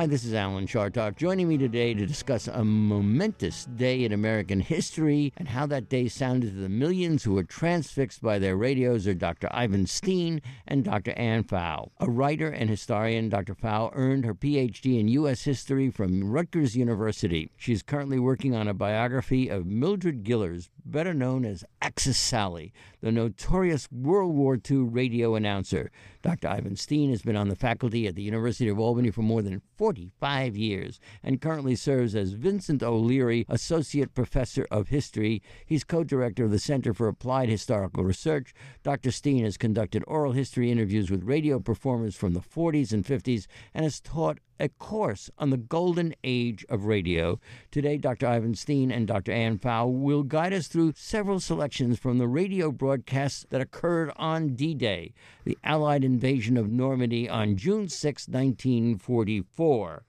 Hi, this is Alan Chartock. Joining me today to discuss a momentous day in American history and how that day sounded to the millions who were transfixed by their radios are Dr. Ivan Steen and Dr. Ann Pfau. A writer and historian, Dr. Pfau earned her PhD in U.S. history from Rutgers University. She is currently working on a biography of Mildred Gillars, better known as Axis Sally, the notorious World War II radio announcer. Dr. Ivan Steen has been on the faculty at the University of Albany for more than 45 years and currently serves as Vincent O'Leary Associate Professor of History. He's co director of the Center for Applied Historical Research. Dr. Steen has conducted oral history interviews with radio performers from the 40s and 50s and has taught a course on the golden age of radio. Today, Dr. Ivan Steen and Dr. Ann Pfau will guide us through several selections from the radio broadcasts that occurred on D Day, the Allied invasion of Normandy on June 6, 1944.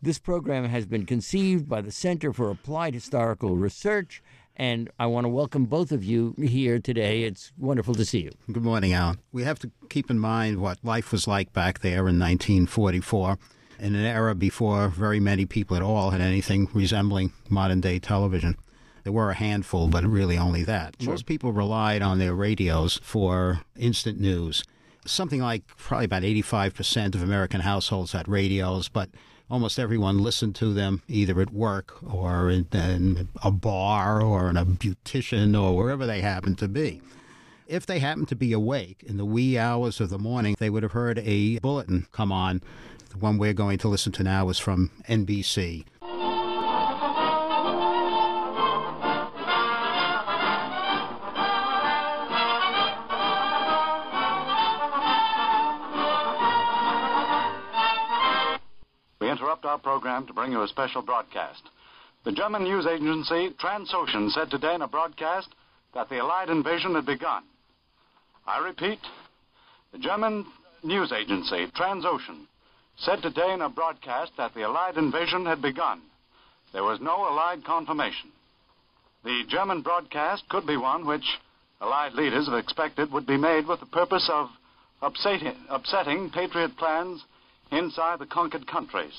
This program has been conceived by the Center for Applied Historical Research, and I want to welcome both of you here today. It's wonderful to see you. Good morning, Alan. We have to keep in mind what life was like back there in 1944 in an era before very many people at all had anything resembling modern day television. There were a handful, but really only that. Sure. Most people relied on their radios for instant news. Something like probably about 85% of American households had radios, but almost everyone listened to them either at work or in, in a bar or in a beautician or wherever they happened to be. If they happened to be awake in the wee hours of the morning, they would have heard a bulletin come on the one we're going to listen to now is from NBC. We interrupt our program to bring you a special broadcast. The German news agency Transocean said today in a broadcast that the Allied invasion had begun. I repeat, the German news agency Transocean said today in a broadcast that the Allied invasion had begun. There was no Allied confirmation. The German broadcast could be one which Allied leaders have expected would be made with the purpose of upsetting, upsetting Patriot plans inside the conquered countries.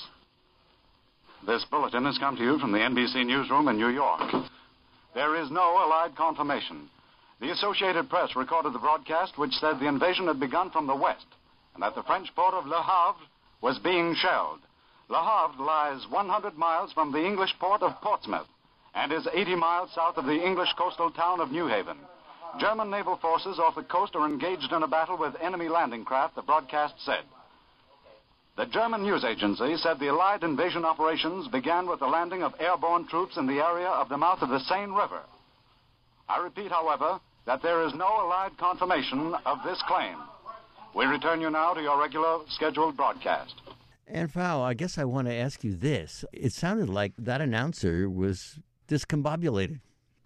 This bulletin has come to you from the NBC newsroom in New York. There is no Allied confirmation. The Associated Press recorded the broadcast which said the invasion had begun from the west and that the French port of Le Havre was being shelled. Le Havre lies 100 miles from the English port of Portsmouth and is 80 miles south of the English coastal town of Newhaven. German naval forces off the coast are engaged in a battle with enemy landing craft, the broadcast said. The German news agency said the Allied invasion operations began with the landing of airborne troops in the area of the mouth of the Seine River. I repeat, however, that there is no Allied confirmation of this claim. We return you now to your regular scheduled broadcast. And Pfau, I guess I want to ask you this. It sounded like that announcer was discombobulated.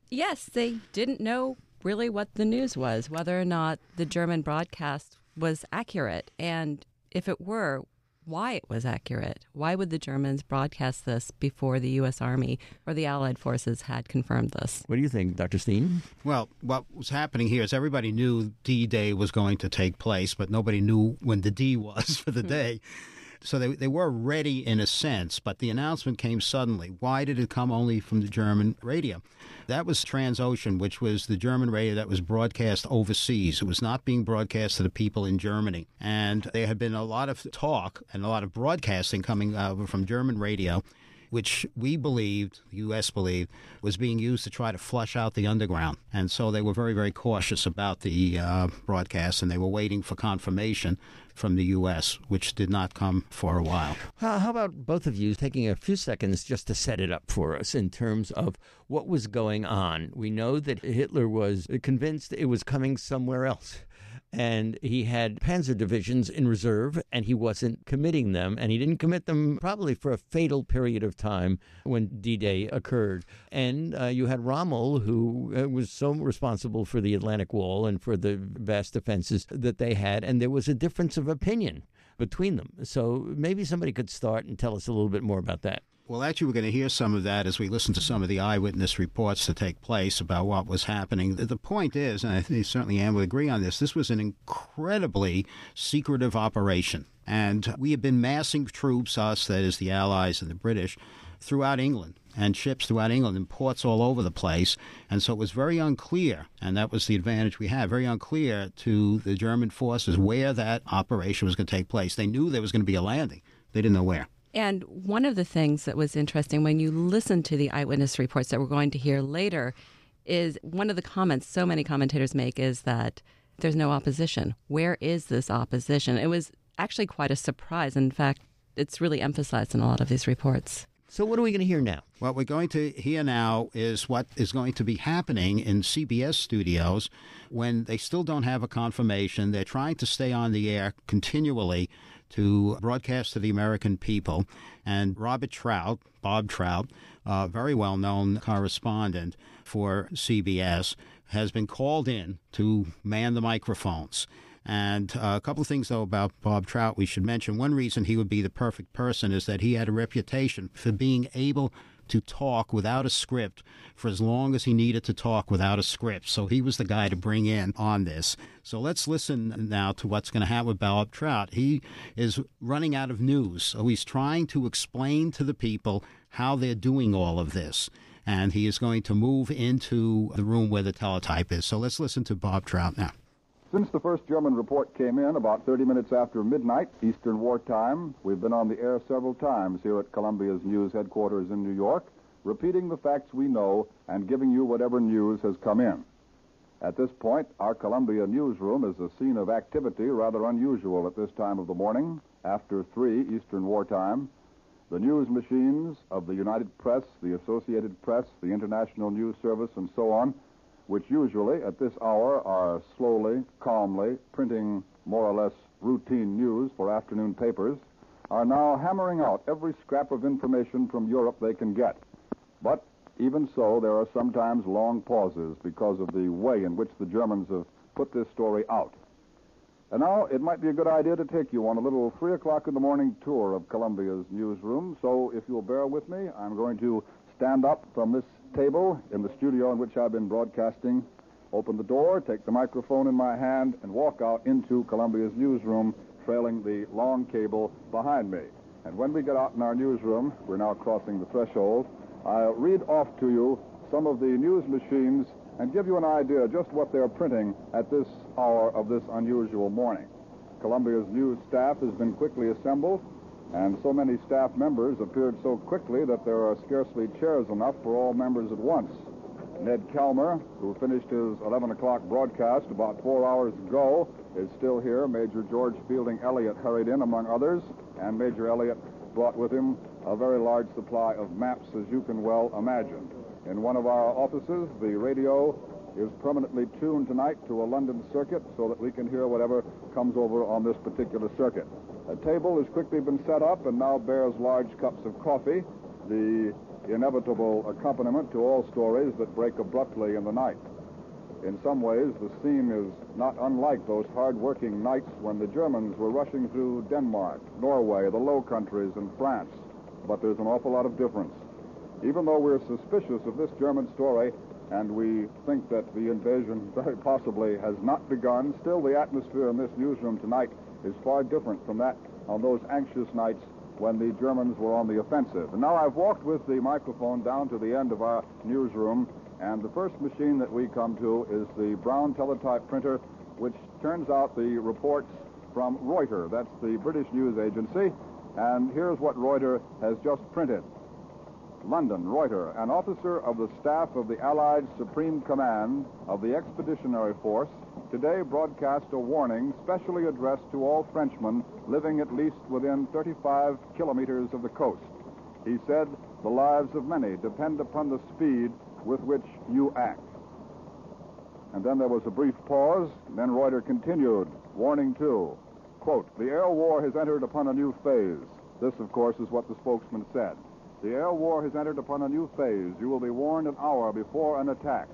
Yes, they didn't know really what the news was, whether or not the German broadcast was accurate. And if it were, why it was accurate. Why would the Germans broadcast this before the U.S. Army or the Allied forces had confirmed this? What do you think, Dr. Steen? Well, what was happening here is everybody knew D Day was going to take place, but nobody knew when the D was for the hmm. day. So they, they were ready in a sense, but the announcement came suddenly. Why did it come only from the German radio? That was Transocean, which was the German radio that was broadcast overseas. It was not being broadcast to the people in Germany. And there had been a lot of talk and a lot of broadcasting coming uh, from German radio which we believed, the U.S. believed, was being used to try to flush out the underground. And so they were very, very cautious about the uh, broadcast, and they were waiting for confirmation from the U.S., which did not come for a while. How about both of you taking a few seconds just to set it up for us in terms of what was going on? We know that Hitler was convinced it was coming somewhere else and he had panzer divisions in reserve and he wasn't committing them and he didn't commit them probably for a fatal period of time when d-day occurred. And uh, you had rommel who uh, was so responsible for the atlantic wall and for the vast defenses that they had and there was a difference of opinion between them. So maybe somebody could start and tell us a little bit more about that Well, actually, we're going to hear some of that as we listen to some of the eyewitness reports to take place about what was happening. The point is, and I think certainly Ann would agree on this, this was an incredibly secretive operation. And we have been massing troops, us, that is the Allies and the British, throughout England and ships throughout England and ports all over the place. And so it was very unclear, and that was the advantage we had, very unclear to the German forces where that operation was going to take place. They knew there was going to be a landing, they didn't know where. And one of the things that was interesting when you listen to the eyewitness reports that we're going to hear later is one of the comments so many commentators make is that there's no opposition. Where is this opposition? It was actually quite a surprise. In fact, it's really emphasized in a lot of these reports. So, what are we going to hear now? What we're going to hear now is what is going to be happening in CBS studios when they still don't have a confirmation. They're trying to stay on the air continually to broadcast to the American people. And Robert Trout, Bob Trout, a very well known correspondent for CBS, has been called in to man the microphones. And uh, a couple of things, though, about Bob Trout we should mention. One reason he would be the perfect person is that he had a reputation for being able to talk without a script for as long as he needed to talk without a script. So he was the guy to bring in on this. So let's listen now to what's going to happen with Bob Trout. He is running out of news. So he's trying to explain to the people how they're doing all of this. And he is going to move into the room where the teletype is. So let's listen to Bob Trout now. Since the first German report came in about 30 minutes after midnight, Eastern Wartime, we've been on the air several times here at Columbia's news headquarters in New York, repeating the facts we know and giving you whatever news has come in. At this point, our Columbia newsroom is a scene of activity rather unusual at this time of the morning, after 3 Eastern Wartime. The news machines of the United Press, the Associated Press, the International News Service, and so on which usually at this hour are slowly, calmly printing more or less routine news for afternoon papers, are now hammering out every scrap of information from Europe they can get. But even so, there are sometimes long pauses because of the way in which the Germans have put this story out. And now it might be a good idea to take you on a little 3 o'clock in the morning tour of Columbia's newsroom. So if you'll bear with me, I'm going to stand up from this table in the studio in which I've been broadcasting, open the door, take the microphone in my hand, and walk out into Columbia's newsroom, trailing the long cable behind me. And when we get out in our newsroom, we're now crossing the threshold, I'll read off to you some of the news machines and give you an idea just what they're printing at this hour of this unusual morning. Columbia's news staff has been quickly assembled and so many staff members appeared so quickly that there are scarcely chairs enough for all members at once. Ned Calmer, who finished his 11 o'clock broadcast about four hours ago, is still here. Major George Fielding Eliot hurried in, among others, and Major Eliot brought with him a very large supply of maps, as you can well imagine. In one of our offices, the radio is permanently tuned tonight to a London circuit so that we can hear whatever comes over on this particular circuit. A table has quickly been set up and now bears large cups of coffee, the inevitable accompaniment to all stories that break abruptly in the night. In some ways, the scene is not unlike those hard-working nights when the Germans were rushing through Denmark, Norway, the Low Countries, and France. But there's an awful lot of difference. Even though we're suspicious of this German story, and we think that the invasion very possibly has not begun, still the atmosphere in this newsroom tonight is far different from that on those anxious nights when the Germans were on the offensive. And now I've walked with the microphone down to the end of our newsroom, and the first machine that we come to is the Brown teletype printer, which turns out the reports from Reuter. That's the British news agency. And here's what Reuter has just printed. London, Reuter, an officer of the staff of the Allied Supreme Command of the Expeditionary Force, today broadcast a warning specially addressed to all Frenchmen living at least within 35 kilometers of the coast. He said, The lives of many depend upon the speed with which you act. And then there was a brief pause. Then Reuter continued, warning two. Quote, The air war has entered upon a new phase. This, of course, is what the spokesman said. The air war has entered upon a new phase. You will be warned an hour before an attack.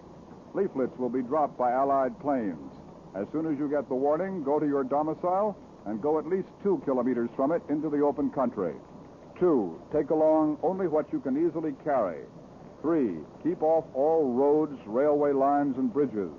Leaflets will be dropped by Allied planes. As soon as you get the warning, go to your domicile and go at least two kilometers from it into the open country. Two, take along only what you can easily carry. Three, keep off all roads, railway lines, and bridges.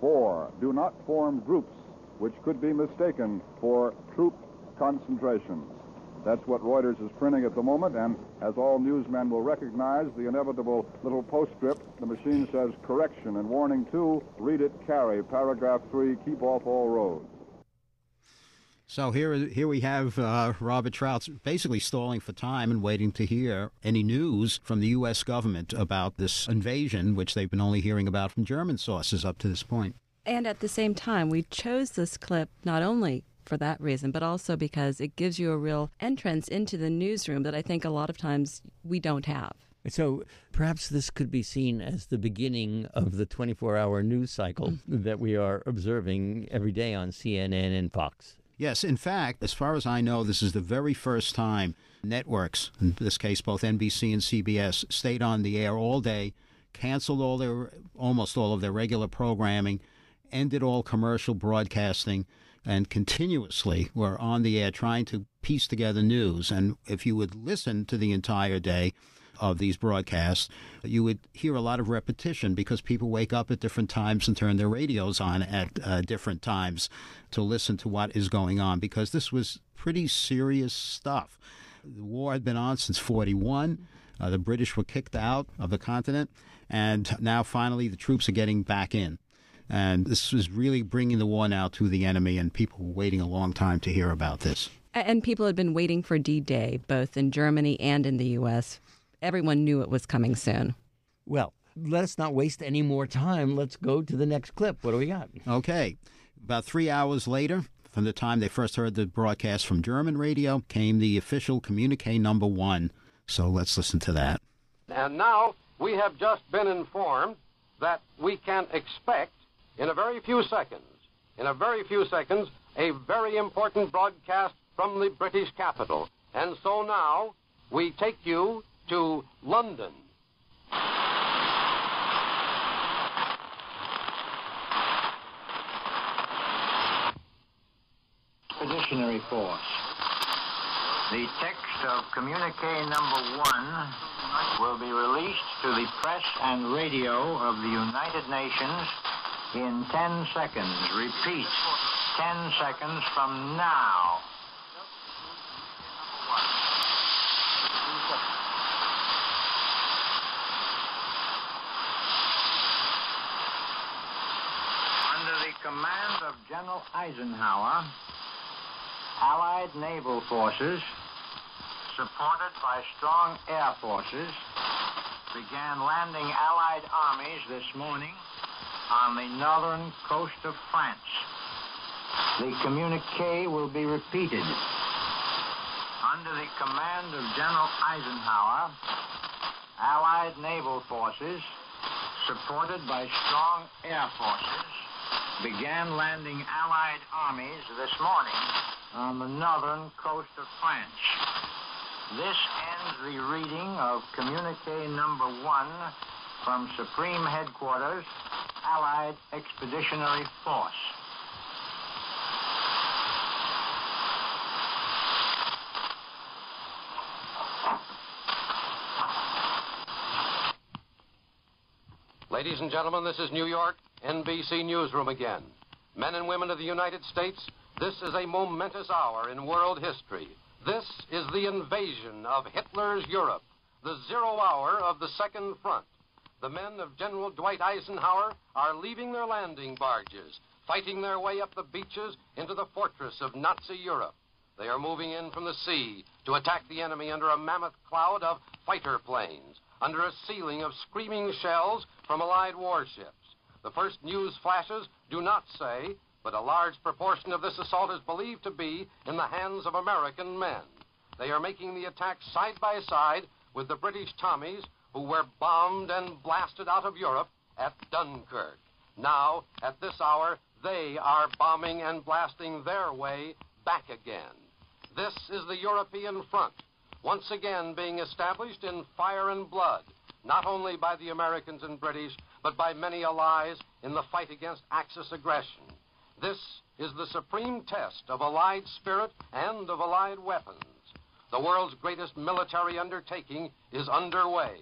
Four, do not form groups which could be mistaken for troop concentrations. That's what Reuters is printing at the moment, and as all newsmen will recognize, the inevitable little postscript, the machine says correction and warning two, read it carry, paragraph three, keep off all roads. So here, here we have uh, Robert Trout basically stalling for time and waiting to hear any news from the U.S. government about this invasion, which they've been only hearing about from German sources up to this point. And at the same time, we chose this clip not only for that reason, but also because it gives you a real entrance into the newsroom that I think a lot of times we don't have. So perhaps this could be seen as the beginning of the 24 hour news cycle mm-hmm. that we are observing every day on CNN and Fox. Yes, in fact, as far as I know, this is the very first time networks, in this case both NBC and CBS, stayed on the air all day, canceled all their almost all of their regular programming, ended all commercial broadcasting, and continuously were on the air trying to piece together news. And if you would listen to the entire day, of these broadcasts, you would hear a lot of repetition because people wake up at different times and turn their radios on at uh, different times to listen to what is going on because this was pretty serious stuff. The war had been on since 41. Uh, the British were kicked out of the continent, and now finally the troops are getting back in. And this was really bringing the war now to the enemy, and people were waiting a long time to hear about this. And people had been waiting for D Day, both in Germany and in the U.S everyone knew it was coming soon. Well, let us not waste any more time. Let's go to the next clip. What do we got? Okay. About three hours later, from the time they first heard the broadcast from German radio, came the official communique number one. So let's listen to that. And now we have just been informed that we can expect in a very few seconds, in a very few seconds, a very important broadcast from the British capital. And so now we take you to London. Expeditionary Force. The text of communique number one will be released to the press and radio of the United Nations in 10 seconds. Repeat, 10 seconds from now. Under the command of General Eisenhower, Allied naval forces, supported by strong air forces, began landing Allied armies this morning on the northern coast of France. The communique will be repeated. Under the command of General Eisenhower, Allied naval forces, supported by strong air forces, began landing Allied armies this morning on the northern coast of France. This ends the reading of communique number one from Supreme Headquarters, Allied Expeditionary Force. Ladies and gentlemen, this is New York. NBC Newsroom again. Men and women of the United States, this is a momentous hour in world history. This is the invasion of Hitler's Europe, the zero hour of the Second Front. The men of General Dwight Eisenhower are leaving their landing barges, fighting their way up the beaches into the fortress of Nazi Europe. They are moving in from the sea to attack the enemy under a mammoth cloud of fighter planes, under a ceiling of screaming shells from Allied warships. The first news flashes do not say, but a large proportion of this assault is believed to be in the hands of American men. They are making the attack side by side with the British Tommies who were bombed and blasted out of Europe at Dunkirk. Now, at this hour, they are bombing and blasting their way back again. This is the European front, once again being established in fire and blood, not only by the Americans and British, but by many allies in the fight against Axis aggression. This is the supreme test of Allied spirit and of Allied weapons. The world's greatest military undertaking is underway.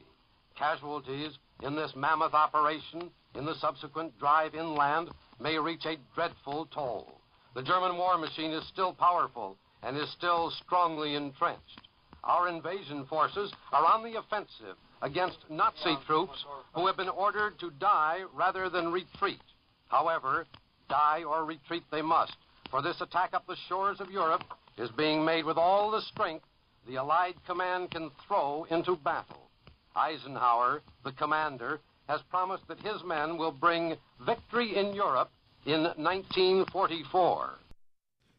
Casualties in this mammoth operation, in the subsequent drive inland, may reach a dreadful toll. The German war machine is still powerful and is still strongly entrenched. Our invasion forces are on the offensive against Nazi troops who have been ordered to die rather than retreat. However, die or retreat they must, for this attack up the shores of Europe is being made with all the strength the Allied command can throw into battle. Eisenhower, the commander, has promised that his men will bring victory in Europe in 1944.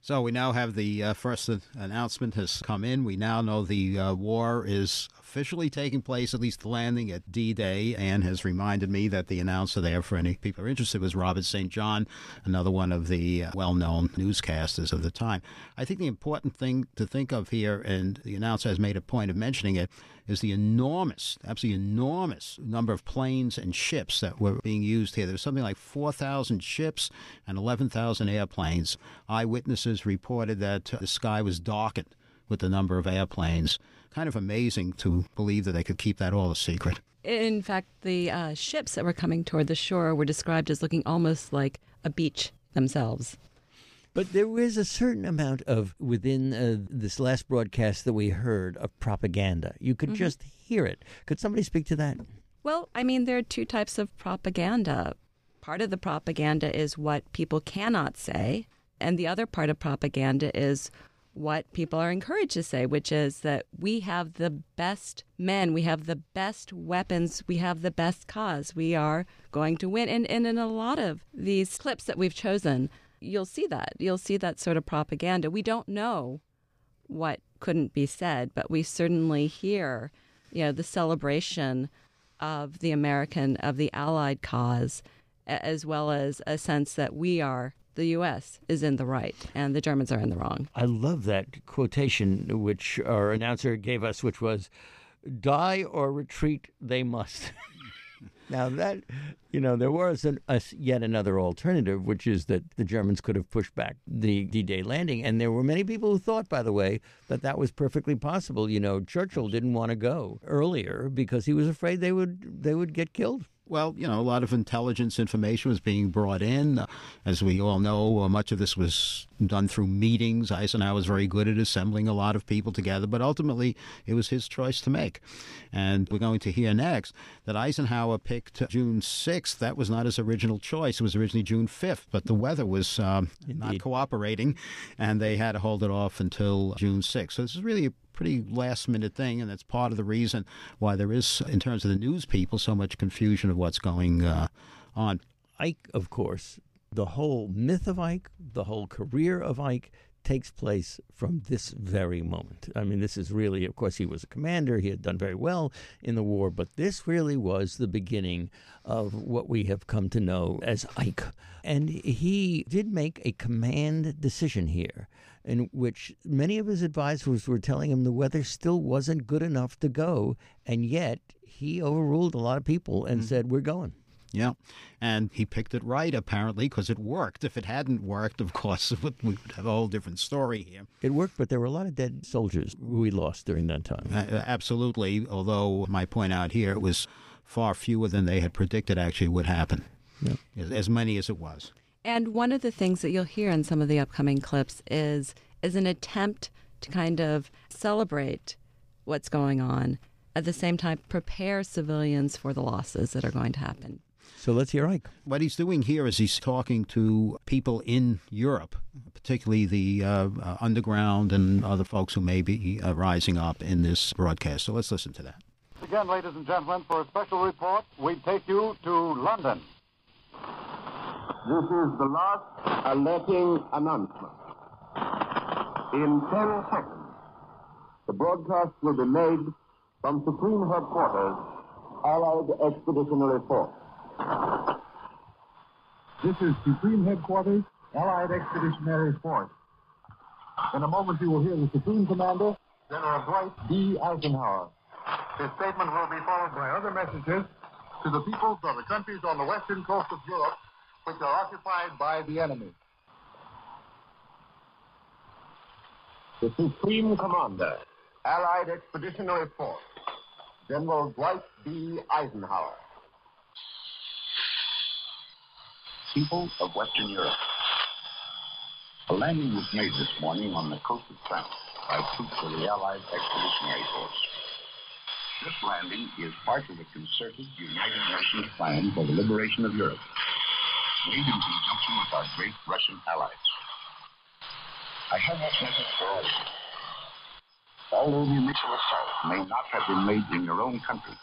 So we now have the uh, first announcement has come in. We now know the uh, war is officially taking place, at least the landing at D-Day. Ann has reminded me that the announcer there, for any people are interested, was Robert St. John, another one of the uh, well-known newscasters of the time. I think the important thing to think of here, and the announcer has made a point of mentioning it, is the enormous, absolutely enormous number of planes and ships that were being used here. There was something like 4,000 ships and 11,000 airplanes. Eyewitnesses reported that the sky was darkened with the number of airplanes. Kind of amazing to believe that they could keep that all a secret. In fact, the uh, ships that were coming toward the shore were described as looking almost like a beach themselves. But there was a certain amount of, within uh, this last broadcast that we heard, of propaganda. You could mm-hmm. just hear it. Could somebody speak to that? Well, I mean, there are two types of propaganda. Part of the propaganda is what people cannot say, and the other part of propaganda is what people are encouraged to say, which is that we have the best men, we have the best weapons, we have the best cause, we are going to win. And, and in a lot of these clips that we've chosen, you'll see that. You'll see that sort of propaganda. We don't know what couldn't be said, but we certainly hear, you know, the celebration of the American, of the Allied cause, as well as a sense that we are the U.S. is in the right and the Germans are in the wrong. I love that quotation which our announcer gave us, which was, "Die or retreat, they must." now that you know, there was an, a, yet another alternative, which is that the Germans could have pushed back the D-Day landing, and there were many people who thought, by the way, that that was perfectly possible. You know, Churchill didn't want to go earlier because he was afraid they would they would get killed. Well, you know, a lot of intelligence information was being brought in. As we all know, uh, much of this was done through meetings. Eisenhower was very good at assembling a lot of people together, but ultimately it was his choice to make. And we're going to hear next that Eisenhower picked June 6th. That was not his original choice. It was originally June 5th, but the weather was um, not cooperating, and they had to hold it off until June 6th. So this is really a pretty last minute thing, and that's part of the reason why there is, in terms of the news people, so much confusion of what's going uh, on. Ike, of course, the whole myth of Ike, the whole career of Ike takes place from this very moment. I mean, this is really, of course, he was a commander. He had done very well in the war, but this really was the beginning of what we have come to know as Ike. And he did make a command decision here in which many of his advisors were telling him the weather still wasn't good enough to go, and yet he overruled a lot of people and mm-hmm. said, "We're going." Yeah, and he picked it right apparently because it worked. If it hadn't worked, of course, we would have a whole different story here. It worked, but there were a lot of dead soldiers we lost during that time. Uh, absolutely. Although my point out here, it was far fewer than they had predicted actually would happen. Yeah. As many as it was. And one of the things that you'll hear in some of the upcoming clips is is an attempt to kind of celebrate what's going on, at the same time prepare civilians for the losses that are going to happen. So let's hear Ike. What he's doing here is he's talking to people in Europe, particularly the uh, uh, underground and other folks who may be uh, rising up in this broadcast. So let's listen to that. Again, ladies and gentlemen, for a special report, we take you to London. This is the last alerting announcement. In 10 seconds, the broadcast will be made from Supreme Headquarters, Allied Expeditionary Force. This is Supreme Headquarters, Allied Expeditionary Force. In a moment, you will hear the Supreme Commander, General Dwight D. Eisenhower. His statement will be followed by other messages to the peoples of the countries on the western coast of Europe which are occupied by the enemy. The Supreme Commander, Allied Expeditionary Force, General Dwight D. Eisenhower. People of Western Europe. A landing was made this morning on the coast of France by troops of the Allied Expeditionary Force. This landing is part of the concerted United Nations plan for the liberation of Europe, made in conjunction with our great Russian allies. I have this message for all of you. Although the initial assault may not have been made in your own country,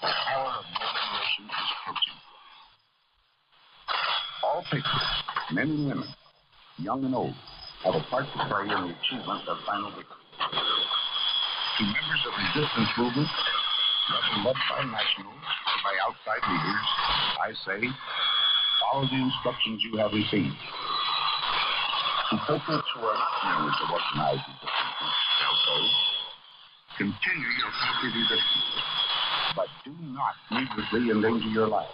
the hour of your liberation is approaching. All patriots, men and women, young and old, have a part to play in the achievement of final victory. To members of resistance movements, whether led by nationals or by outside leaders, I say, follow the instructions you have received. To are not members of organized resistance, I'll continue your patriot resistance, but do not needlessly endanger your life.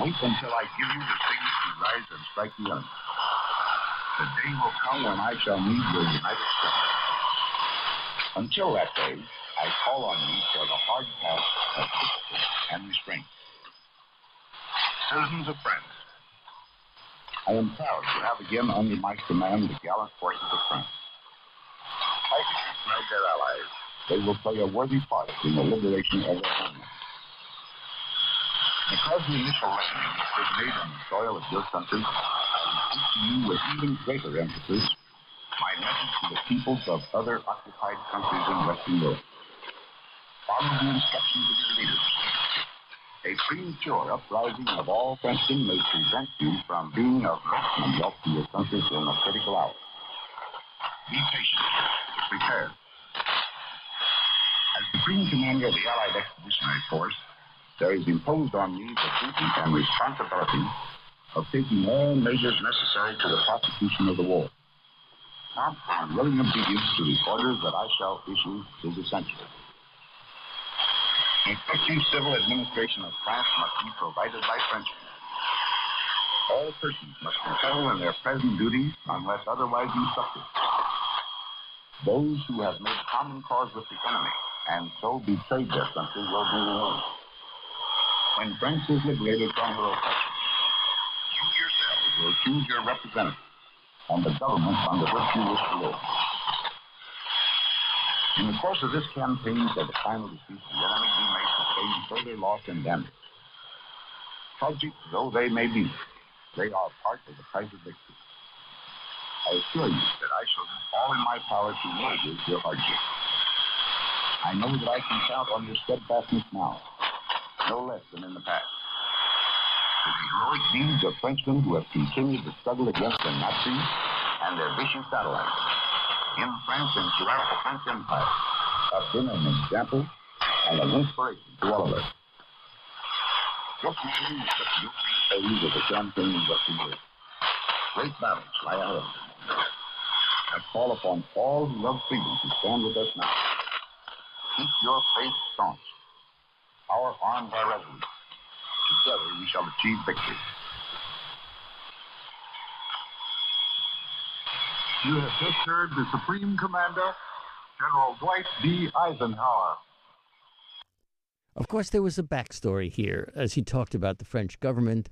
Wait until I give you the signal to rise and strike the enemy. The day will come when I shall need your united strength. Until that day, I call on you for the hard task of discipline and restraint. Citizens of France, I am proud to have again under my command the gallant forces of France. Fighting beside their allies, they will play a worthy part in the liberation of their homeland. Because the initial landing was made on the soil of your country, I repeat to you with even greater emphasis my message to the peoples of other occupied countries in Western Europe. Follow the instructions of your leaders. A premature uprising of all Frenchmen may prevent you from being of maximum help to your country in a critical hour. Be patient. Prepare. As Supreme Commander of the Allied Expeditionary Force, there is imposed on me the duty and responsibility of taking all measures necessary to the prosecution of the war. Prompt and willing obedience to the orders that I shall issue is essential. Effective civil administration of France must be provided by Frenchmen. All persons must fulfill in their present duties unless otherwise instructed. Those who have made common cause with the enemy and so betrayed their country will be removed. When France is liberated from her oppression, you yourselves will choose your representative and the government under which you wish to live. In the course of this campaign for the final defeat, the enemy we may sustain further loss and damage. Tragic though they may be, they are part of the price of victory. I assure you that I shall do all in my power to mitigate your hardship. I know that I can count on your steadfastness now, no less than in the past. The heroic deeds of Frenchmen who have continued the struggle against the Nazis and their vicious satellites in France and throughout the French Empire have been an example and an inspiration to all of us. Imagine such the opening phase of the campaign in Western Europe. Great battles lie ahead. I call upon all who love freedom to stand with us now. Keep your faith staunch. Our arms are resolute. Together we shall achieve victory. You have just heard the Supreme Commander, General Dwight D. Eisenhower. Of course, there was a backstory here. As he talked about the French government,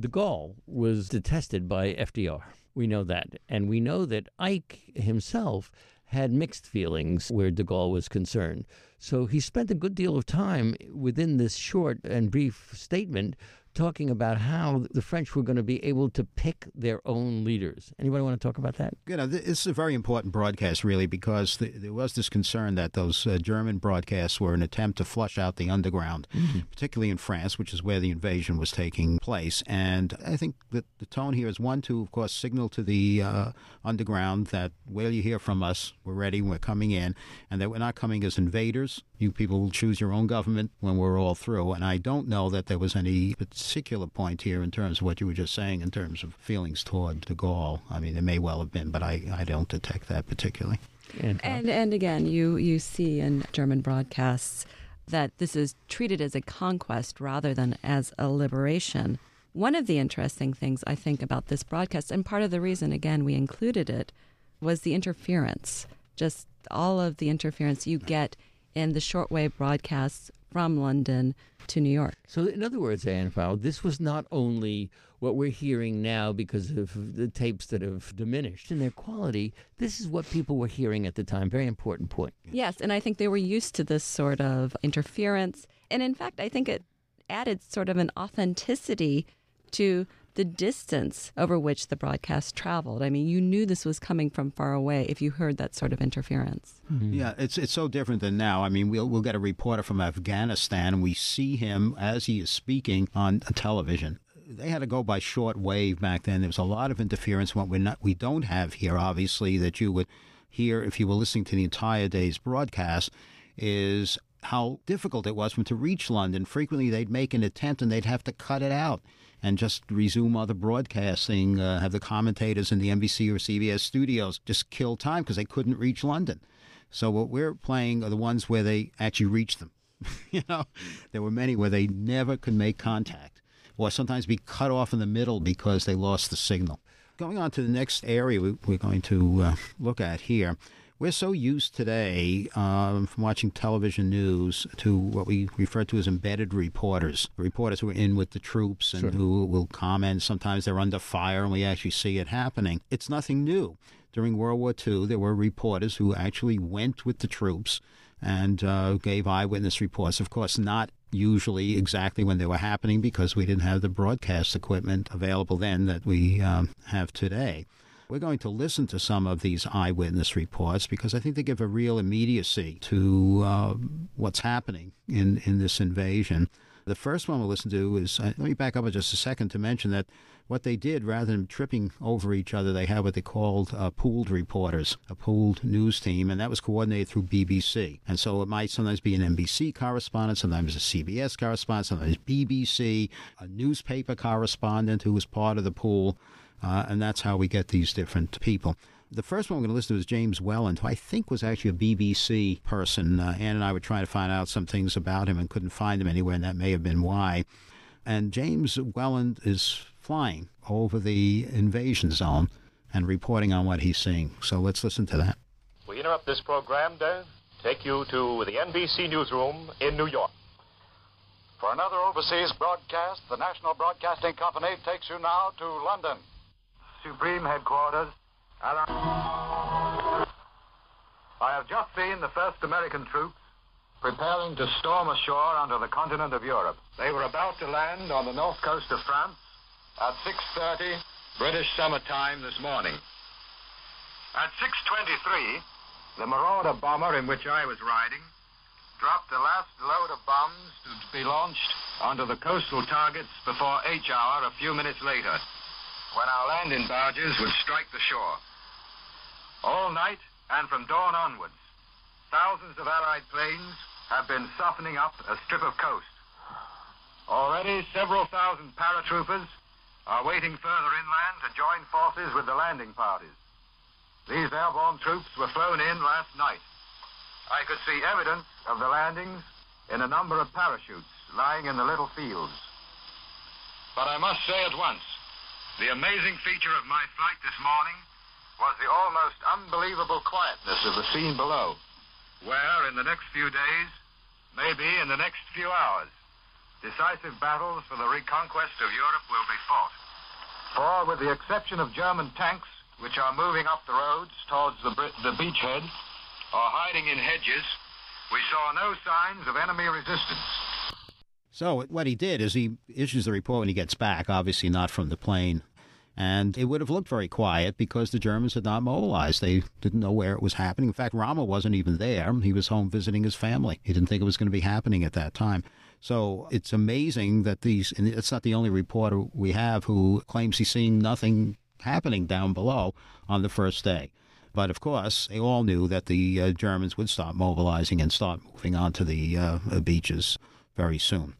de Gaulle was detested by FDR. We know that. And we know that Ike himself had mixed feelings where de Gaulle was concerned. So he spent a good deal of time within this short and brief statement talking about how the French were going to be able to pick their own leaders. Anybody want to talk about that? You know, this is a very important broadcast, really, because th- there was this concern that those uh, German broadcasts were an attempt to flush out the underground, mm-hmm. particularly in France, which is where the invasion was taking place. And I think that the tone here is one to, of course, signal to the uh, underground that, well, you hear from us, we're ready, we're coming in, and that we're not coming as invaders. You people will choose your own government when we're all through. And I don't know that there was any particular point here in terms of what you were just saying in terms of feelings toward de Gaulle. I mean, there may well have been, but I, I don't detect that particularly. And, uh, and and again, you you see in German broadcasts that this is treated as a conquest rather than as a liberation. One of the interesting things I think about this broadcast, and part of the reason again we included it, was the interference just all of the interference you get in the shortwave broadcasts from London to New York. So, in other words, Ann Pfau, this was not only what we're hearing now because of the tapes that have diminished in their quality. This is what people were hearing at the time. Very important point. Yes, and I think they were used to this sort of interference. And in fact, I think it added sort of an authenticity to the distance over which the broadcast traveled. I mean, you knew this was coming from far away if you heard that sort of interference. Mm-hmm. Yeah, it's it's so different than now. I mean, we'll we'll get a reporter from Afghanistan and we see him as he is speaking on television. They had to go by short wave back then. There was a lot of interference. What we not we don't have here, obviously, that you would hear if you were listening to the entire day's broadcast, is how difficult it was for them to reach London. Frequently, they'd make an attempt and they'd have to cut it out and just resume other broadcasting, uh, have the commentators in the NBC or CBS studios just kill time because they couldn't reach London. So what we're playing are the ones where they actually reach them. you know, there were many where they never could make contact or sometimes be cut off in the middle because they lost the signal. Going on to the next area we're going to uh, look at here we're so used today um, from watching television news to what we refer to as embedded reporters, reporters who are in with the troops and sure. who will comment. Sometimes they're under fire and we actually see it happening. It's nothing new. During World War II, there were reporters who actually went with the troops and uh, gave eyewitness reports. Of course, not usually exactly when they were happening because we didn't have the broadcast equipment available then that we um, have today. We're going to listen to some of these eyewitness reports because I think they give a real immediacy to uh, what's happening in, in this invasion. The first one we'll listen to is uh, let me back up just a second to mention that what they did, rather than tripping over each other, they had what they called uh, pooled reporters, a pooled news team, and that was coordinated through BBC. And so it might sometimes be an NBC correspondent, sometimes a CBS correspondent, sometimes BBC, a newspaper correspondent who was part of the pool. Uh, and that's how we get these different people. The first one we're going to listen to is James Welland, who I think was actually a BBC person. Uh, Ann and I were trying to find out some things about him and couldn't find him anywhere, and that may have been why. And James Welland is flying over the invasion zone and reporting on what he's seeing. So let's listen to that. We interrupt this program to take you to the NBC newsroom in New York. For another overseas broadcast, the National Broadcasting Company takes you now to London. Supreme Headquarters. I have just seen the first American troops preparing to storm ashore onto the continent of Europe. They were about to land on the north coast of France at 6.30 British summer time this morning. At 6.23, the Marauder bomber in which I was riding dropped the last load of bombs to be launched onto the coastal targets before H hour a few minutes later when our landing barges would strike the shore. All night and from dawn onwards, thousands of Allied planes have been softening up a strip of coast. Already, several thousand paratroopers are waiting further inland to join forces with the landing parties. These airborne troops were flown in last night. I could see evidence of the landings in a number of parachutes lying in the little fields. But I must say at once the amazing feature of my flight this morning was the almost unbelievable quietness of the scene below, where in the next few days, maybe in the next few hours, decisive battles for the reconquest of Europe will be fought. For, with the exception of German tanks, which are moving up the roads towards the, the beachhead or hiding in hedges, we saw no signs of enemy resistance. So what he did is he issues the report when he gets back, obviously not from the plane. And it would have looked very quiet because the Germans had not mobilized. They didn't know where it was happening. In fact, Rommel wasn't even there. He was home visiting his family. He didn't think it was going to be happening at that time. So it's amazing that these, and it's not the only reporter we have who claims he's seeing nothing happening down below on the first day. But of course, they all knew that the uh, Germans would start mobilizing and start moving onto the uh, beaches very soon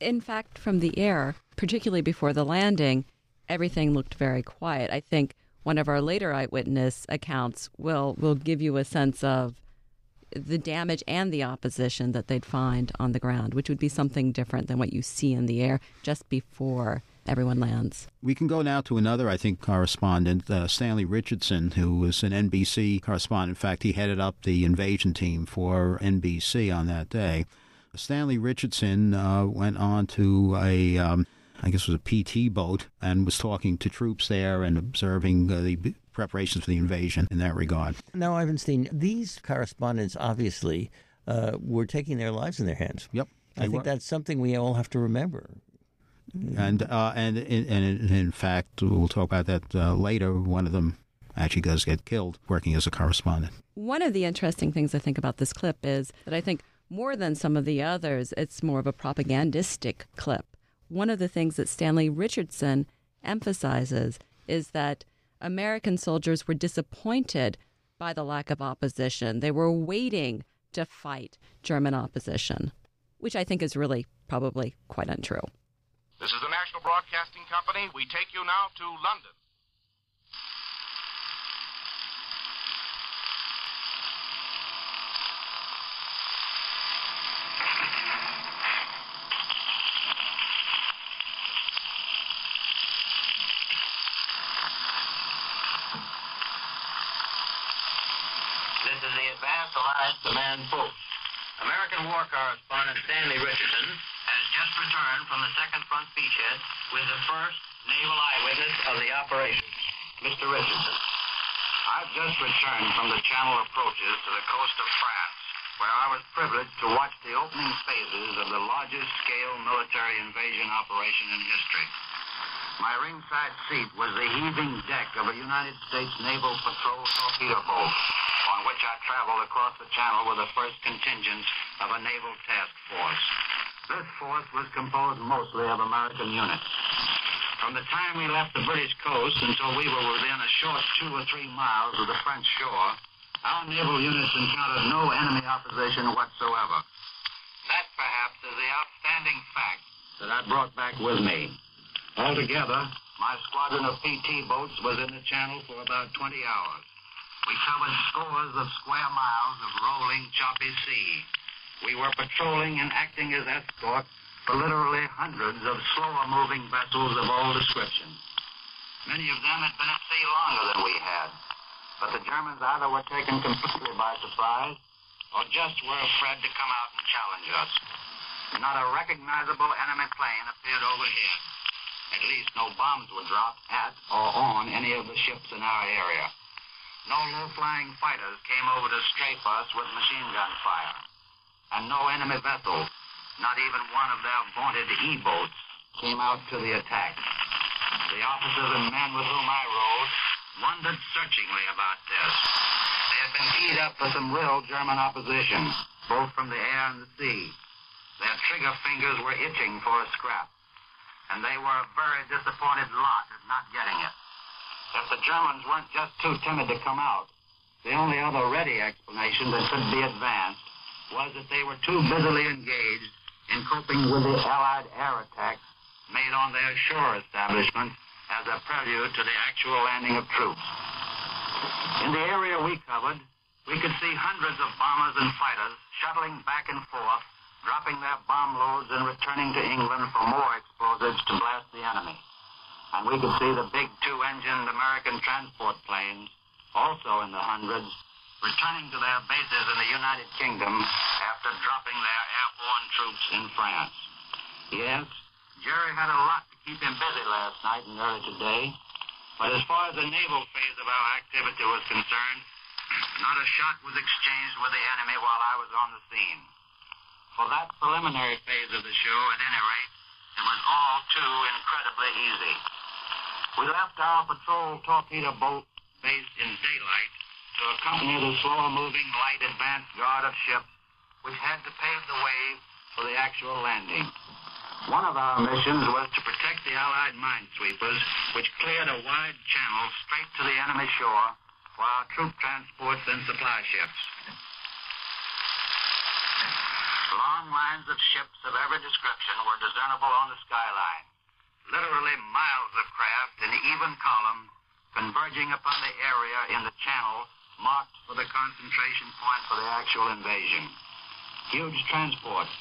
in fact, from the air, particularly before the landing, everything looked very quiet. I think one of our later eyewitness accounts will will give you a sense of the damage and the opposition that they'd find on the ground, which would be something different than what you see in the air just before everyone lands. We can go now to another, I think, correspondent, uh, Stanley Richardson, who was an NBC correspondent. In fact, he headed up the invasion team for NBC on that day. Stanley Richardson uh, went on to a, um, I guess it was a PT boat, and was talking to troops there and observing uh, the preparations for the invasion in that regard. Now, Ivan Steen, these correspondents obviously uh, were taking their lives in their hands. Yep. I think were. that's something we all have to remember. And uh, and in, and in fact, we'll talk about that uh, later. One of them actually does get killed working as a correspondent. One of the interesting things I think about this clip is that I think more than some of the others, it's more of a propagandistic clip. One of the things that Stanley Richardson emphasizes is that American soldiers were disappointed by the lack of opposition. They were waiting to fight German opposition, which I think is really probably quite untrue. This is the National Broadcasting Company. We take you now to London. This is the Alliance Command Post. American war correspondent Stanley Richardson has just returned from the second front beachhead with the first naval eyewitness of the operation. Mr. Richardson. I've just returned from the channel approaches to the coast of France, where I was privileged to watch the opening phases of the largest scale military invasion operation in history. My ringside seat was the heaving deck of a United States Naval Patrol torpedo boat, on which I traveled across the channel with the first contingent of a naval task force. This force was composed mostly of American units. From the time we left the British coast until we were within a short two or three miles of the French shore, our naval units encountered no enemy opposition whatsoever. That, perhaps, is the outstanding fact that I brought back with me. Altogether, my squadron of PT boats was in the channel for about 20 hours. We covered scores of square miles of rolling, choppy sea. We were patrolling and acting as escort for literally hundreds of slower moving vessels of all descriptions. Many of them had been at sea longer than we had, but the Germans either were taken completely by surprise or just were afraid to come out and challenge us. Not a recognizable enemy plane appeared overhead. At least no bombs were dropped at or on any of the ships in our area. No low-flying fighters came over to strafe us with machine gun fire. And no enemy vessels, not even one of their vaunted E-boats, came out to the attack. The officers and men with whom I rode wondered searchingly about this. They had been keyed up for some real German opposition, both from the air and the sea. Their trigger fingers were itching for a scrap, and they were a very disappointed lot at not getting it. If the Germans weren't just too timid to come out, the only other ready explanation that could be advanced was that they were too busily engaged in coping with the Allied air attacks made on their shore establishment as a prelude to the actual landing of troops. In the area we covered, we could see hundreds of bombers and fighters shuttling back and forth, dropping their bomb loads and returning to England for more explosives to blast the enemy. And we could see the big two-engined American transport planes, also in the hundreds, returning to their bases in the United Kingdom after dropping their airborne troops in France. Yes, Jerry had a lot to keep him busy last night and early today. But as far as the naval phase of our activity was concerned, not a shot was exchanged with the enemy while I was on the scene. For that preliminary phase of the show, at any rate, it was all too incredibly easy. We left our patrol torpedo boat based in daylight to accompany the slow-moving light advance guard of ships which had to pave the way for the actual landing. One of our missions was to protect the Allied minesweepers, which cleared a wide channel straight to the enemy shore for our troop transports and supply ships. Long lines of ships of every description were discernible on the skyline. Literally miles of craft in even column converging upon the area in the channel marked for the concentration point for the actual invasion. Huge transports,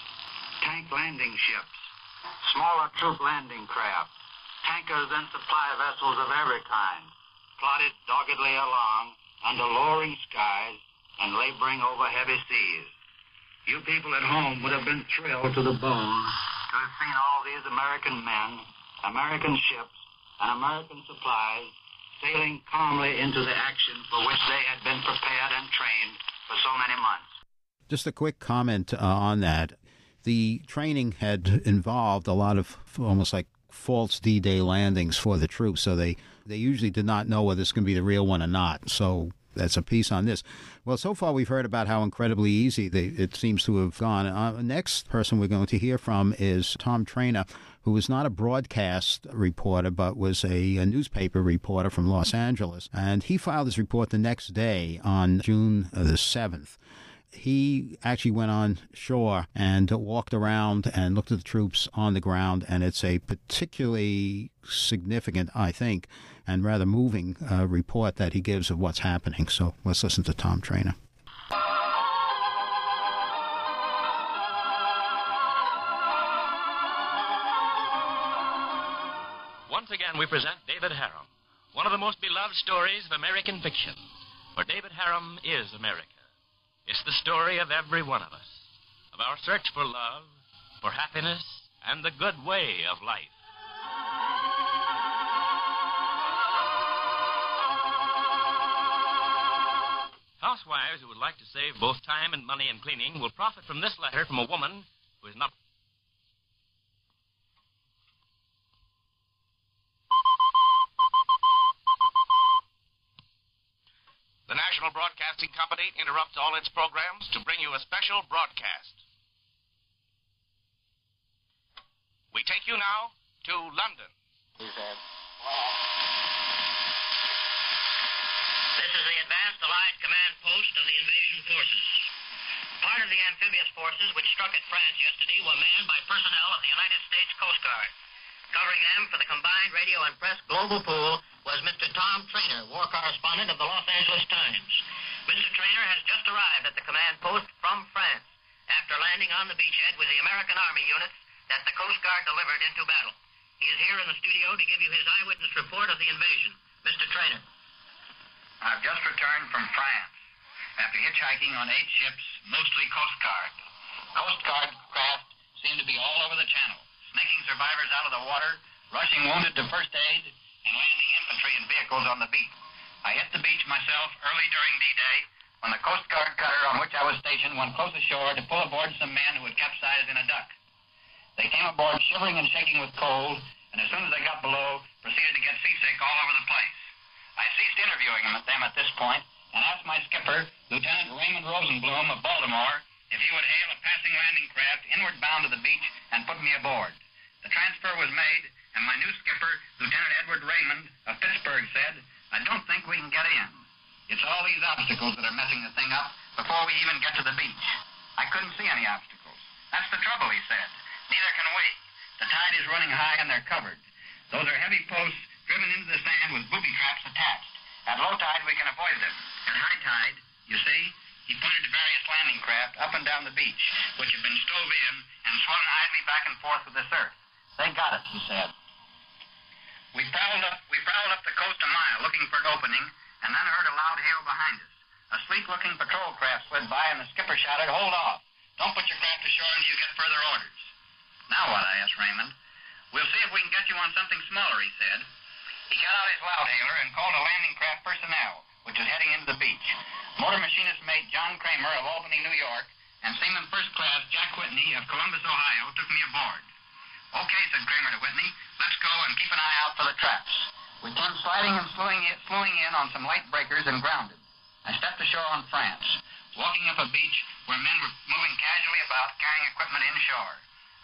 tank landing ships, smaller troop landing craft, tankers and supply vessels of every kind plodded doggedly along under lowering skies and laboring over heavy seas. You people at home would have been thrilled to the bone to have seen all these American men, American ships, and American supplies sailing calmly into the action for which they had been prepared and trained for so many months. Just a quick comment uh, on that. The training had involved a lot of almost like false D-Day landings for the troops, so they they usually did not know whether it's going to be the real one or not. So that's a piece on this. Well, so far we've heard about how incredibly easy they, it seems to have gone. Uh, next person we're going to hear from is Tom Treanor, who was not a broadcast reporter but was a, a, newspaper reporter from Los Angeles, and he filed his report the next day on June the seventh he actually went on shore and walked around and looked at the troops on the ground, and it's a particularly significant, I think, and rather moving uh, report that he gives of what's happening. So let's listen to Tom Treanor. Once again, we present David Harum, one of the most beloved stories of American fiction, for David Harum is America. It's the story of every one of us, of our search for love, for happiness, and the good way of life. Housewives who would like to save both time and money in cleaning will profit from this letter from a woman who is not. The National Broadcasting Company interrupts all its programs to bring you a special broadcast. We take you now to London. This is the advanced Allied command post of the invasion forces. Part of the amphibious forces which struck at France yesterday were manned by personnel of the United States Coast Guard. Covering them for the combined radio and press global pool was Mr. Tom Treanor, war correspondent of the Los Angeles Times. Mr. Treanor has just arrived at the command post from France after landing on the beachhead with the American Army units that the Coast Guard delivered into battle. He is here in the studio to give you his eyewitness report of the invasion. Mr. Treanor. I've just returned from France after hitchhiking on eight ships, mostly Coast Guard. Coast Guard craft seem to be all over the channel snaking survivors out of the water, rushing wounded to first aid, and landing infantry and vehicles on the beach. I hit the beach myself early during D-Day when the Coast Guard cutter on which I was stationed went close ashore to pull aboard some men who had capsized in a duck. They came aboard shivering and shaking with cold, and as soon as they got below, proceeded to get seasick all over the place. I ceased interviewing them at this point and asked my skipper, Lieutenant Raymond Rosenblum of Baltimore, if he would hail a passing landing craft inward bound to the beach and put me aboard. The transfer was made, and my new skipper, Lieutenant Edward Raymond of Pittsburgh, said, I don't think we can get in. It's all these obstacles that are messing the thing up before we even get to the beach. I couldn't see any obstacles. That's the trouble, he said. Neither can we. The tide is running high and they're covered. Those are heavy posts driven into the sand with booby traps attached. At low tide, we can avoid them. At high tide, you see, he pointed to various landing craft up and down the beach, which had been stove in and swung idly back and forth with the surf. They got it, he said. We prowled up, we prowled up the coast a mile looking for an opening, and then heard a loud hail behind us. A sleek-looking patrol craft slid by, and the skipper shouted, "Hold off! Don't put your craft ashore until you get further orders." Now what? I asked Raymond. We'll see if we can get you on something smaller, he said. He got out his loudhailer and called a landing craft personnel, which was heading into the beach. Motor machinist mate John Kramer of Albany, New York, and seaman first class Jack Whitney of Columbus, Ohio, took me aboard. Okay, said Kramer to Whitney, let's go and keep an eye out for the traps. We came sliding and slewing in, slewing in on some light breakers and grounded. I stepped ashore on France, walking up a beach where men were moving casually about carrying equipment inshore.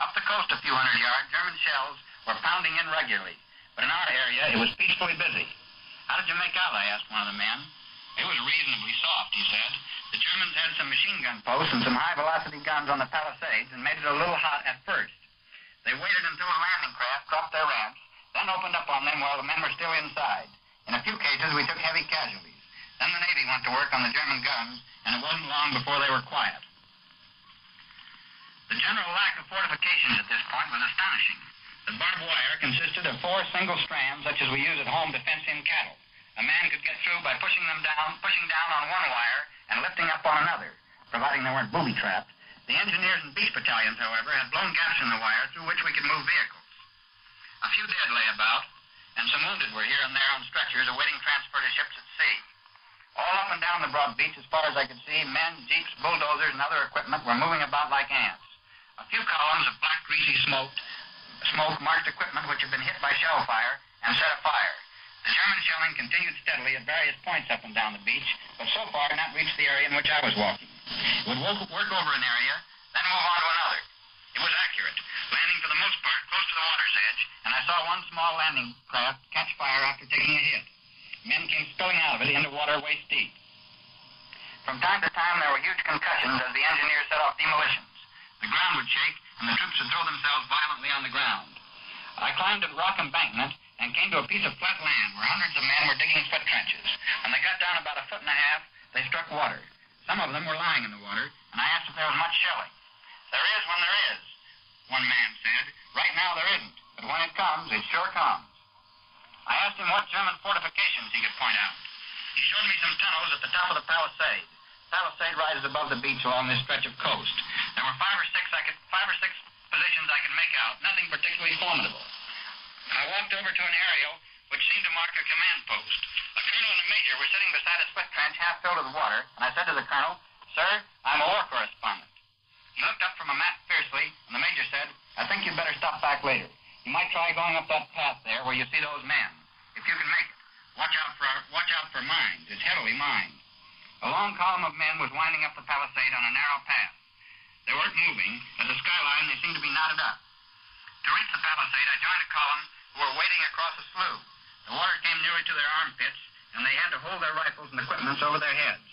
Up the coast a few hundred yards, German shells were pounding in regularly, but in our area it was peacefully busy. How did you make out? I asked one of the men. It was reasonably soft, he said. The Germans had some machine gun posts and some high velocity guns on the palisades and made it a little hot at first. They waited until a landing craft dropped their ramps, then opened up on them while the men were still inside. In a few cases, we took heavy casualties. Then the Navy went to work on the German guns, and it wasn't long before they were quiet. The general lack of fortifications at this point was astonishing. The barbed wire consisted of four single strands, such as we use at home to fence in cattle. A man could get through by pushing them down, pushing down on one wire and lifting up on another, providing they weren't booby trapped. The engineers and beach battalions, however, had blown gaps in the wire through which we could move vehicles. A few dead lay about, and some wounded were here and there on stretchers awaiting transfer to ships at sea. All up and down the broad beach, as far as I could see, men, jeeps, bulldozers, and other equipment were moving about like ants. A few columns of black, greasy smoke, smoke marked equipment which had been hit by shell fire and set afire. The German shelling continued steadily at various points up and down the beach, but so far not reached the area in which I was walking. It would work, work over an area, then move on to another. It was accurate, landing for the most part close to the water's edge, and I saw one small landing craft catch fire after taking a hit. Men came spilling out of it into water waist deep. From time to time, there were huge concussions as the engineers set off demolitions. The ground would shake, and the troops would throw themselves violently on the ground. I climbed a rock embankment and came to a piece of flat land where hundreds of men were digging foot trenches. When they got down about a foot and a half, they struck water. Some of them were lying in the water, and I asked if there was much shelling. There is when there is, one man said. Right now there isn't, but when it comes, it sure comes. I asked him what German fortifications he could point out. He showed me some tunnels at the top of the palisade. Palisade rises above the beach along this stretch of coast. There were five or six I could five or six positions I could make out, nothing particularly formidable. I walked over to an aerial which seemed to mark a command post. A colonel and a major were sitting beside a swift trench half filled with water, and I said to the colonel, Sir, I'm a war correspondent. He looked up from a map fiercely, and the major said, I think you'd better stop back later. You might try going up that path there where you see those men. If you can make it, watch out for watch out for mines. It's heavily mined. A long column of men was winding up the palisade on a narrow path. They weren't moving. At the skyline, they seemed to be knotted up. To reach the palisade, I joined a column who were wading across a slough. The water came nearly to their armpits, and they had to hold their rifles and equipments over their heads.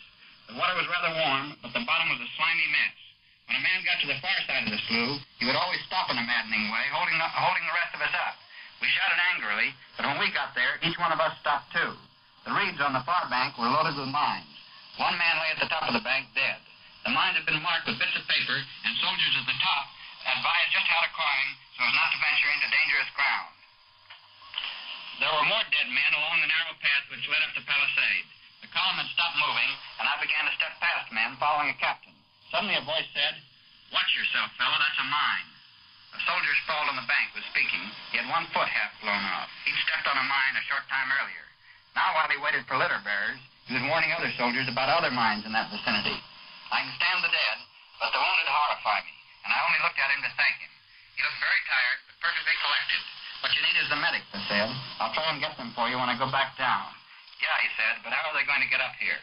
The water was rather warm, but the bottom was a slimy mess. When a man got to the far side of the slough, he would always stop in a maddening way, holding, holding the rest of us up. We shouted angrily, but when we got there, each one of us stopped too. The reeds on the far bank were loaded with mines. One man lay at the top of the bank dead. The mine had been marked with bits of paper, and soldiers at the top advised just how to climb so as not to venture into dangerous ground. There were more dead men along the narrow path which led up to the palisade. The column had stopped moving, and I began to step past men following a captain. Suddenly a voice said, Watch yourself, fellow, that's a mine. A soldier sprawled on the bank was speaking. He had one foot half blown off. He'd stepped on a mine a short time earlier. Now, while he waited for litter bearers, he was warning other soldiers about other mines in that vicinity. I can stand the dead, but the wounded horrify me, and I only looked at him to thank him. He looked very tired, but perfectly collected. What you need is a medic, I said. I'll try and get them for you when I go back down. Yeah, he said, but how are they going to get up here?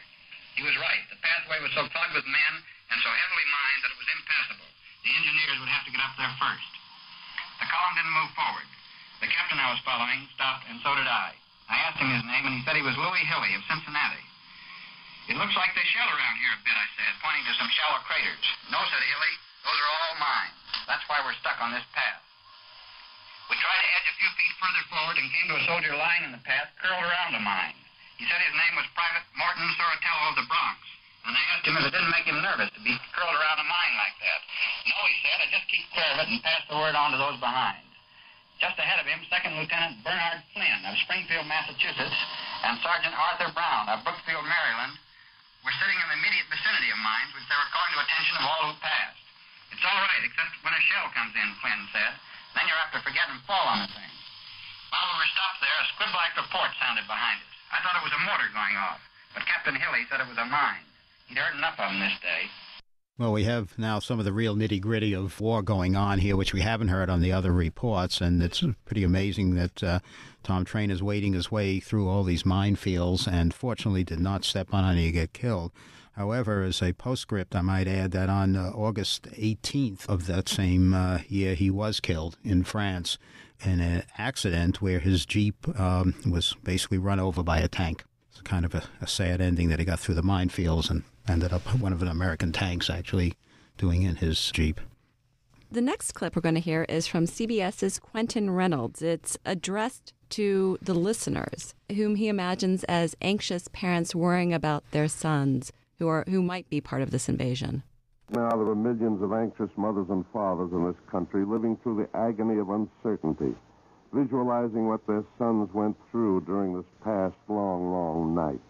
He was right. The pathway was so clogged with men and so heavily mined that it was impassable. The engineers would have to get up there first. The column didn't move forward. The captain I was following stopped, and so did I. I asked him his name, and he said he was Louis Hilly of Cincinnati. It looks like they shell around here a bit, I said, pointing to some shallow craters. No, said Hilly, those are all mines. That's why we're stuck on this path. We tried to edge a few feet further forward and came to a soldier lying in the path, curled around a mine. He said his name was Private Morton Soratello of the Bronx. And I asked him if it didn't make him nervous to be curled around a mine like that. No, he said, I just keep clear of it and pass the word on to those behind. Just ahead of him, Second Lieutenant Bernard Flynn of Springfield, Massachusetts, and Sergeant Arthur Brown of Brookfield, Maryland, were sitting in the immediate vicinity of mines, which they were calling to attention of all who passed. It's all right, except when a shell comes in, Flynn said. Then you're apt to forget and fall on the thing. While we were stopped there, a squib-like report sounded behind us. I thought it was a mortar going off, but Captain Hilly said it was a mine. He'd heard enough of them this day. Well, we have now some of the real nitty gritty of war going on here, which we haven't heard on the other reports, and it's pretty amazing that uh, Tom Train is wading his way through all these minefields and fortunately did not step on any to get killed. However, as a postscript, I might add that on uh, August 18th of that same uh, year, he was killed in France in an accident where his Jeep um, was basically run over by a tank. It's kind of a, a sad ending that he got through the minefields and ended up one of the American tanks actually doing in his Jeep. The next clip we're going to hear is from CBS's Quentin Reynolds. It's addressed to the listeners, whom he imagines as anxious parents worrying about their sons who are who might be part of this invasion. now there are millions of anxious mothers and fathers in this country living through the agony of uncertainty, visualizing what their sons went through during this past long, long night.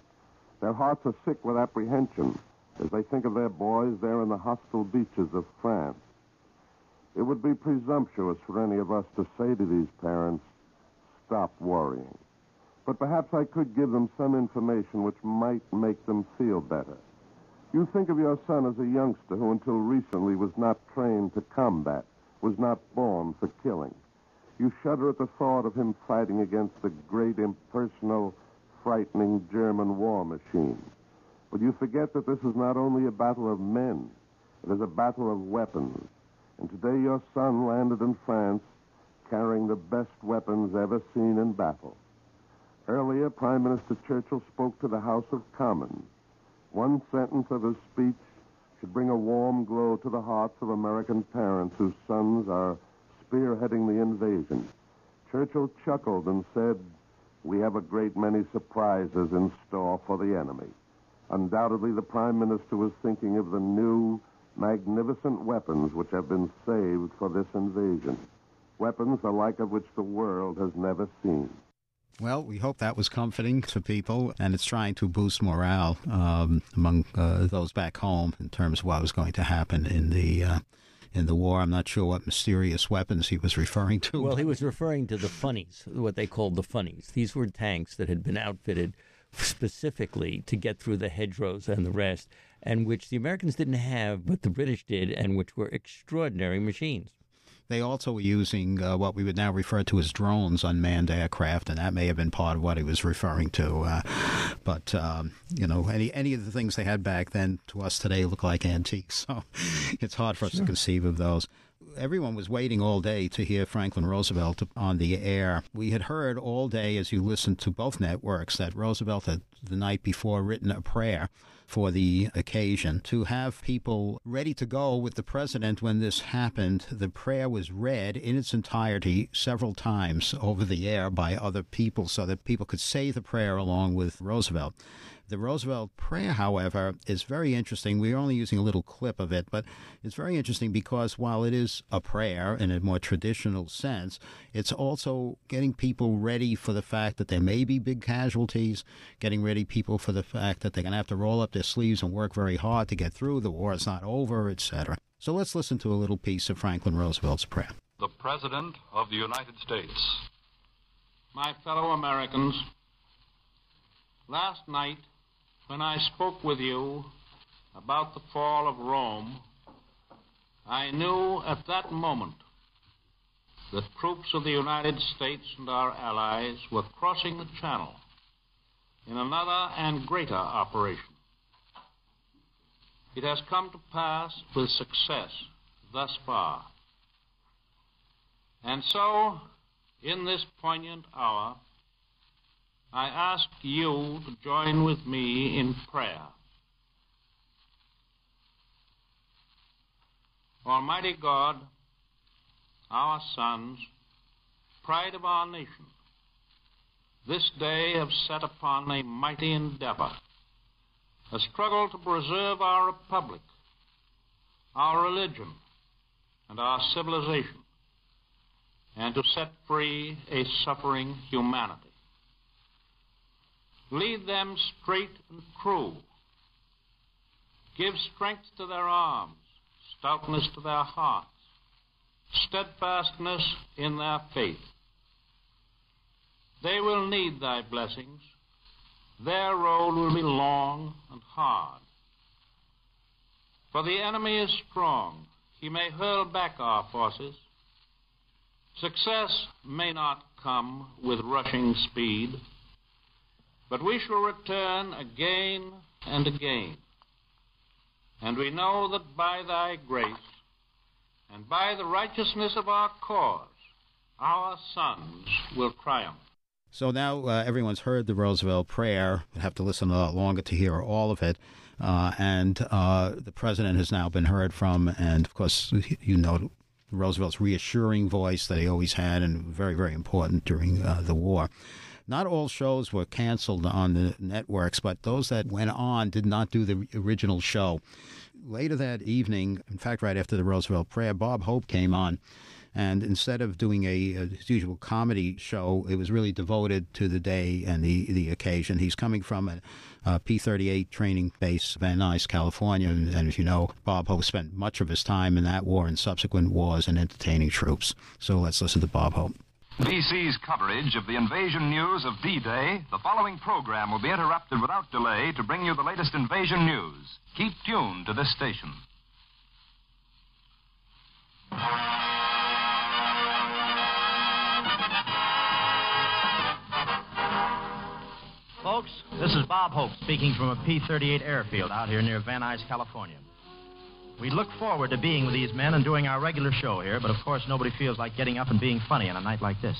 Their hearts are sick with apprehension as they think of their boys there in the hostile beaches of France. It would be presumptuous for any of us to say to these parents, stop worrying. But perhaps I could give them some information which might make them feel better. You think of your son as a youngster who until recently was not trained to combat, was not born for killing. You shudder at the thought of him fighting against the great, impersonal, frightening German war machine. But you forget that this is not only a battle of men, it is a battle of weapons. And today your son landed in France carrying the best weapons ever seen in battle. Earlier, Prime Minister Churchill spoke to the House of Commons. One sentence of his speech should bring a warm glow to the hearts of American parents whose sons are spearheading the invasion. Churchill chuckled and said, We have a great many surprises in store for the enemy. Undoubtedly, the Prime Minister was thinking of the new, magnificent weapons which have been saved for this invasion. Weapons the like of which the world has never seen. Well, we hope that was comforting to people, and it's trying to boost morale um, among uh, those back home in terms of what was going to happen in the uh, in the war. I'm not sure what mysterious weapons he was referring to. Well, he was referring to the funnies, what they called the funnies. These were tanks that had been outfitted specifically to get through the hedgerows and the rest, and which the Americans didn't have, but the British did, and which were extraordinary machines. They also were using uh, what we would now refer to as drones, unmanned aircraft, and that may have been part of what he was referring to. Uh, but um, you know, any any of the things they had back then to us today look like antiques. So it's hard for us sure. to conceive of those everyone was waiting all day to hear Franklin Roosevelt on the air. We had heard all day as you listened to both networks that Roosevelt had the night before written a prayer for the occasion to have people ready to go with the president when this happened. The prayer was read in its entirety several times over the air by other people so that people could say the prayer along with Roosevelt. The Roosevelt prayer, however, is very interesting. We're only using a little clip of it, but it's very interesting because while it is a prayer in a more traditional sense, it's also getting people ready for the fact that there may be big casualties, getting ready people for the fact that they're going to have to roll up their sleeves and work very hard to get through. The war is not over, etc. So let's listen to a little piece of Franklin Roosevelt's prayer. The President of the United States. My fellow Americans, last night when I spoke with you about the fall of Rome, I knew at that moment that troops of the United States and our allies were crossing the Channel in another and greater operation. It has come to pass with success thus far. And so, in this poignant hour, I ask you to join with me in prayer. Almighty God, our sons, pride of our nation, this day have set upon a mighty endeavor, a struggle to preserve our republic, our religion, and our civilization, and to set free a suffering humanity. Lead them straight and true. Give strength to their arms, stoutness to their hearts, steadfastness in their faith. They will need thy blessings. Their road will be long and hard. For the enemy is strong. He may hurl back our forces. Success may not come with rushing speed. But we shall return again and again. And we know that by thy grace and by the righteousness of our cause, our sons will triumph. So now uh, everyone's heard the Roosevelt prayer. We'll have to listen a lot longer to hear all of it. Uh, and uh, the president has now been heard from. And of course, you know Roosevelt's reassuring voice that he always had and very, very important during uh, the war. Not all shows were canceled on the networks, but those that went on did not do the original show. Later that evening, in fact, right after the Roosevelt prayer, Bob Hope came on. And instead of doing a, a usual comedy show, it was really devoted to the day and the, the occasion. He's coming from a, a P 38 training base, Van Nuys, California. And, and as you know, Bob Hope spent much of his time in that war and subsequent wars and entertaining troops. So let's listen to Bob Hope. BC's coverage of the invasion news of D Day, the following program will be interrupted without delay to bring you the latest invasion news. Keep tuned to this station. Folks, this is Bob Hope speaking from a P 38 airfield out here near Van Nuys, California. We look forward to being with these men and doing our regular show here, but of course, nobody feels like getting up and being funny on a night like this.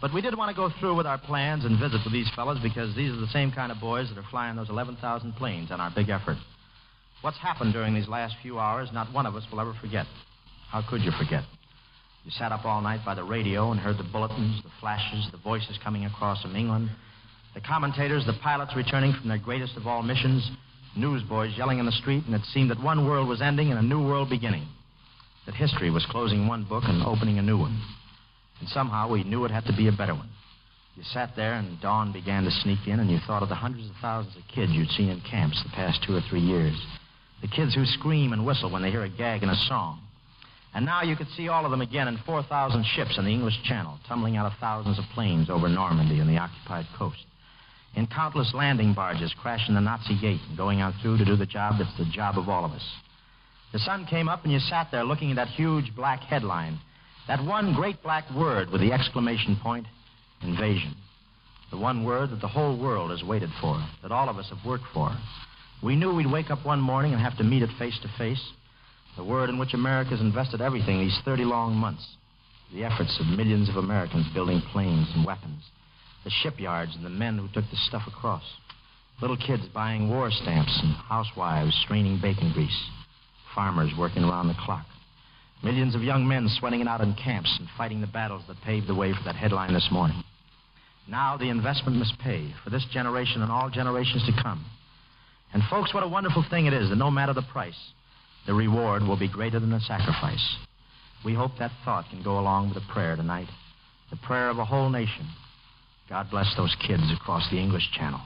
But we did want to go through with our plans and visit with these fellows because these are the same kind of boys that are flying those 11,000 planes on our big effort. What's happened during these last few hours, not one of us will ever forget. How could you forget? You sat up all night by the radio and heard the bulletins, the flashes, the voices coming across from England, the commentators, the pilots returning from their greatest of all missions, newsboys yelling in the street, and it seemed that one world was ending and a new world beginning. That history was closing one book and opening a new one. And somehow we knew it had to be a better one. You sat there and dawn began to sneak in, and you thought of the hundreds of thousands of kids you'd seen in camps the past two or three years. The kids who scream and whistle when they hear a gag in a song. And now you could see all of them again in 4,000 ships in the English Channel, tumbling out of thousands of planes over Normandy and the occupied coast in countless landing barges crashing the Nazi gate and going on through to do the job that's the job of all of us. The sun came up and you sat there looking at that huge black headline, that one great black word with the exclamation point invasion. The one word that the whole world has waited for, that all of us have worked for. We knew we'd wake up one morning and have to meet it face to face. The word in which America has invested everything these 30 long months. The efforts of millions of Americans building planes and weapons the shipyards and the men who took the stuff across. Little kids buying war stamps and housewives straining bacon grease. Farmers working around the clock. Millions of young men sweating it out in camps and fighting the battles that paved the way for that headline this morning. Now the investment must pay for this generation and all generations to come. And, folks, what a wonderful thing it is that no matter the price, the reward will be greater than the sacrifice. We hope that thought can go along with the prayer tonight, the prayer of a whole nation God bless those kids across the English Channel.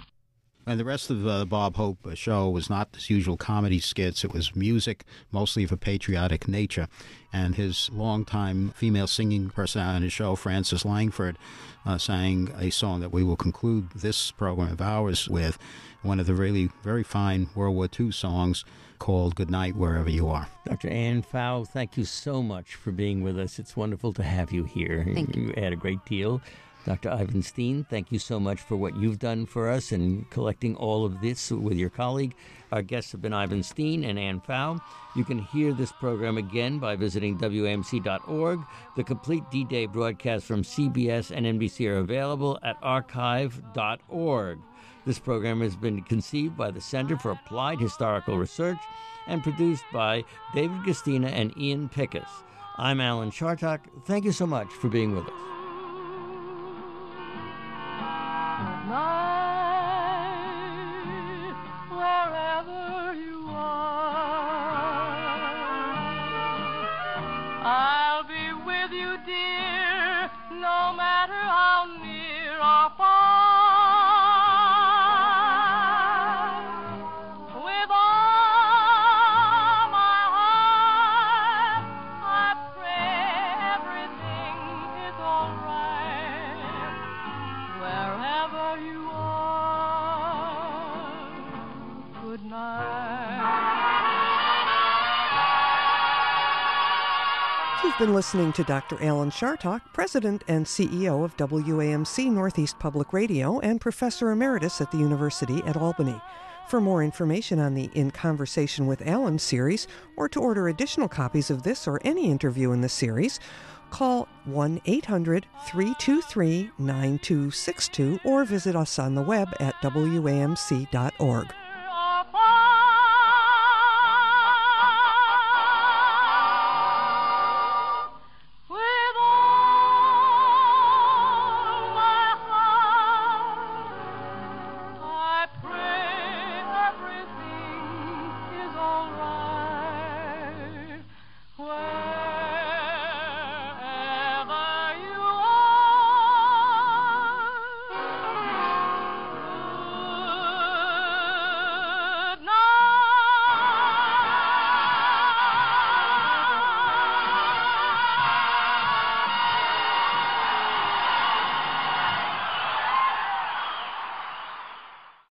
And the rest of the uh, Bob Hope uh, show was not his usual comedy skits. It was music, mostly of a patriotic nature. And his longtime female singing personality on his show, Frances Langford, uh, sang a song that we will conclude this program of ours with, one of the really very fine World War II songs called Good Night Wherever You Are. Dr. Ann Pfau, thank you so much for being with us. It's wonderful to have you here. Thank you. You add a great deal. Dr. Ivan Steen, thank you so much for what you've done for us in collecting all of this with your colleague. Our guests have been Ivan Steen and Ann Pfau. You can hear this program again by visiting WAMC.org. The complete D Day broadcasts from CBS and NBC are available at archive.org. This program has been conceived by the Center for Applied Historical Research and produced by David Guistina and Ian Pickus. I'm Alan Chartock. Thank you so much for being with us. Wherever Been listening to Dr. Alan Chartock, President and CEO of WAMC Northeast Public Radio and Professor Emeritus at the University at Albany. For more information on the In Conversation with Alan series, or to order additional copies of this or any interview in the series, call 1 800 323 9262 or visit us on the web at wamc.org.